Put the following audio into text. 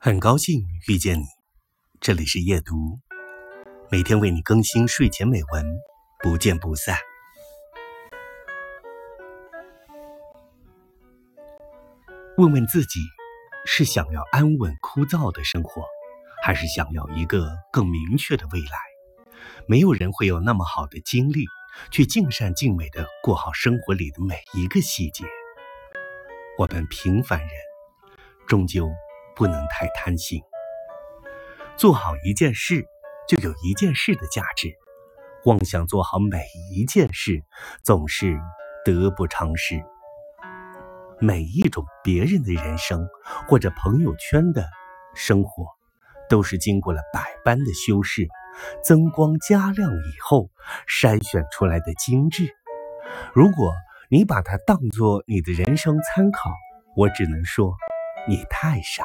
很高兴遇见你，这里是夜读，每天为你更新睡前美文，不见不散。问问自己，是想要安稳枯燥的生活，还是想要一个更明确的未来？没有人会有那么好的精力，去尽善尽美的过好生活里的每一个细节。我们平凡人，终究。不能太贪心，做好一件事就有一件事的价值。妄想做好每一件事，总是得不偿失。每一种别人的人生或者朋友圈的生活，都是经过了百般的修饰、增光加亮以后筛选出来的精致。如果你把它当做你的人生参考，我只能说，你太傻。